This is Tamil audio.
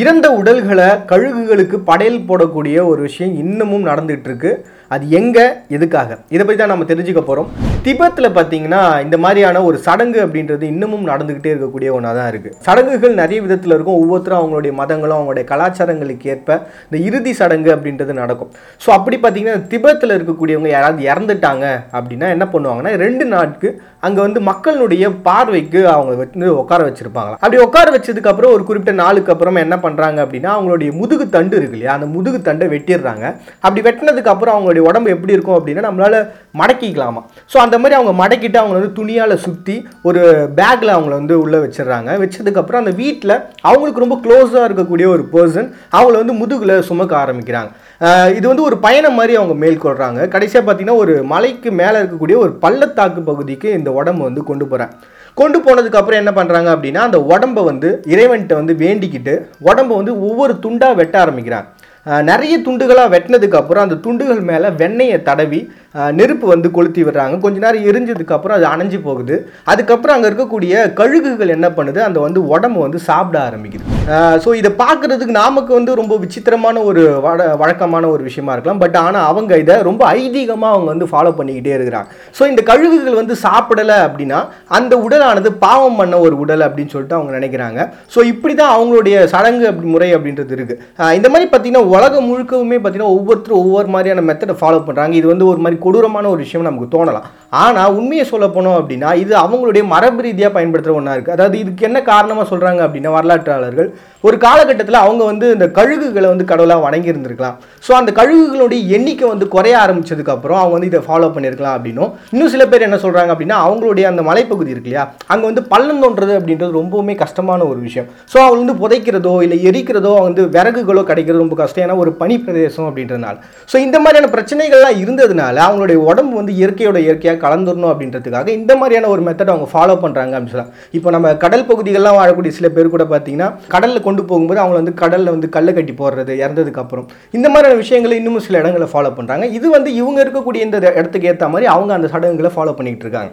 இறந்த உடல்களை கழுகுகளுக்கு படையல் போடக்கூடிய ஒரு விஷயம் இன்னமும் நடந்துகிட்ருக்கு இருக்கு. அது எங்கே எதுக்காக? இதை பற்றி தான் நம்ம தெரிஞ்சுக்க போகிறோம் திபெத்தில் பார்த்தீங்கன்னா இந்த மாதிரியான ஒரு சடங்கு அப்படின்றது இன்னமும் நடந்துக்கிட்டே இருக்கக்கூடிய ஒன்றா தான் இருக்குது சடங்குகள் நிறைய விதத்தில் இருக்கும். ஒவ்வொருத்தரும் அவங்களுடைய மதங்களும் அவங்களுடைய கலாச்சாரங்களுக்கு ஏற்ப இந்த இறுதி சடங்கு அப்படின்றது நடக்கும். ஸோ அப்படி பார்த்தீங்கன்னா திபெத்தில் இருக்கக்கூடியவங்க யாராவது இறந்துட்டாங்க அப்படின்னா என்ன பண்ணுவாங்கன்னா ரெண்டு நாட்கு அங்கே வந்து மக்களுடைய பார்வைக்கு அவங்க வந்து உட்கார வச்சுருப்பாங்க அப்படி உட்கார வச்சதுக்கு அப்புறம் ஒரு குறிப்பிட்ட நாளுக்கு அப்புறம் என்ன பண்ணுறாங்க அப்படின்னா அவங்களுடைய முதுகு தண்டு இருக்கு இல்லையா? அந்த முதுகு தண்டை வெட்டிடுறாங்க. அப்படி வெட்டினதுக்கு அப்புறம் அவங்களுடைய உடம்பு எப்படி இருக்கும் அப்படின்னா நம்மளால மடக்கிக்கலாமா? ஸோ அந்த மாதிரி அவங்க மடக்கிட்டு அவங்க வந்து துணியால் சுற்றி ஒரு பேக்கில் அவங்கள வந்து உள்ளே வச்சிடுறாங்க. வச்சதுக்கப்புறம் அந்த வீட்டில் அவங்களுக்கு ரொம்ப க்ளோஸாக இருக்கக்கூடிய ஒரு பர்சன் அவங்கள வந்து முதுகில் சுமக்க ஆரம்பிக்கிறாங்க. இது வந்து ஒரு பயணம் மாதிரி அவங்க மேற்கொள்கிறாங்க கடைசியாக பார்த்தீங்கன்னா ஒரு மலைக்கு மேலே இருக்கக்கூடிய ஒரு பள்ளத்தாக்கு பகுதிக்கு இந்த உடம்பு வந்து கொண்டு போகிறேன் கொண்டு போனதுக்கப்புறம் என்ன பண்ணுறாங்க அப்படின்னா அந்த உடம்பை வந்து இறைவன்கிட்ட வந்து வேண்டிக்கிட்டு உடம்பை வந்து ஒவ்வொரு துண்டாக வெட்ட ஆரம்பிக்கிறாங்க. நிறைய துண்டுகளாக வெட்டினதுக்கப்புறம் அந்த துண்டுகள் மேலே வெண்ணெயை தடவி நெருப்பு வந்து கொளுத்தி விடுறாங்க. கொஞ்ச நேரம் எரிஞ்சதுக்கப்புறம் அது அணைஞ்சு போகுது. அதுக்கப்புறம் அங்கே இருக்கக்கூடிய கழுகுகள் என்ன பண்ணுது? அந்த வந்து உடம்பு வந்து சாப்பிட ஆரம்பிக்குது. ஸோ இதை பார்க்குறதுக்கு நமக்கு வந்து ரொம்ப விசித்திரமான ஒரு வட வழக்கமான ஒரு விஷயமா இருக்கலாம். பட் ஆனால் அவங்க இதை ரொம்ப ஐதீகமாக அவங்க வந்து ஃபாலோ பண்ணிக்கிட்டே இருக்கிறாங்க. ஸோ இந்த கழுகுகள் வந்து சாப்பிடலை அப்படின்னா அந்த உடலானது பாவம் பண்ண ஒரு உடல் அப்படின்னு சொல்லிட்டு அவங்க நினைக்கிறாங்க. ஸோ இப்படி தான் அவங்களுடைய சடங்கு அப்படி முறை அப்படின்றது இருக்குது இந்த மாதிரி பார்த்தீங்கன்னா உலகம் முழுக்கவுமே பார்த்தீங்கன்னா ஒவ்வொருத்தரும் ஒவ்வொரு மாதிரியான மெத்தடை ஃபாலோ பண்ணுறாங்க இது வந்து ஒரு மாதிரி கொடூரமான ஒரு விஷயம் நமக்கு தோணலாம். ஆனால் உண்மையை சொல்ல போனோம் அப்படின்னா இது அவங்களுடைய மரபு ரீதியாக பயன்படுத்துகிற ஒன்றா இருக்குது அதாவது இதுக்கு என்ன காரணமாக சொல்கிறாங்க அப்படின்னா வரலாற்றாளர்கள் ஒரு காலகட்டத்தில் அவங்க வந்து இந்த கழுகுகளை வந்து கடவுளாக வணங்கி இருந்திருக்கலாம் ஸோ அந்த கழுகுகளுடைய எண்ணிக்கை வந்து குறைய ஆரம்பித்ததுக்கப்புறம் அவங்க வந்து இதை ஃபாலோ பண்ணியிருக்கலாம் அப்படின்னும். இன்னும் சில பேர் என்ன சொல்கிறாங்க அப்படின்னா அவங்களுடைய அந்த மலைப்பகுதி இருக்கு இல்லையா அங்கே வந்து பள்ளம் தோன்றது அப்படின்றது ரொம்பவுமே கஷ்டமான ஒரு விஷயம். ஸோ அவங்க வந்து புதைக்கிறதோ இல்லை எரிக்கிறதோ வந்து விறகுகளோ கிடைக்கிறது ரொம்ப கஷ்டம். ஏன்னா ஒரு பனி பிரதேசம் அப்படின்றதுனால. ஸோ இந்த மாதிரியான பிரச்சனைகள்லாம் இருந்ததுனால அவங்களுடைய உடம்பு வந்து இயற்கையோட இயற்கையாக கலந்துடணும் அப்படின்றதுக்காக இந்த மாதிரியான ஒரு மெத்தட் அவங்க ஃபாலோ பண்ணுறாங்க அப்படின்னு சொல்லலாம். இப்போ நம்ம கடல் பகுதிகள்லாம் வாழக்கூடிய சில பேர் கூட பார்த்தீங்கன்னா கடலில் கொண்டு போகும்போது அவங்க வந்து கடலில் வந்து கல்லை கட்டி போடுறது இறந்ததுக்கு அப்புறம். இந்த மாதிரியான விஷயங்களை இன்னும் சில இடங்களில் ஃபாலோ பண்ணுறாங்க இது வந்து இவங்க இருக்கக்கூடிய இந்த இடத்துக்கு ஏற்ற மாதிரி அவங்க அந்த சடங்குகளை ஃபாலோ பண்ணிகிட்டு இருக்காங்க.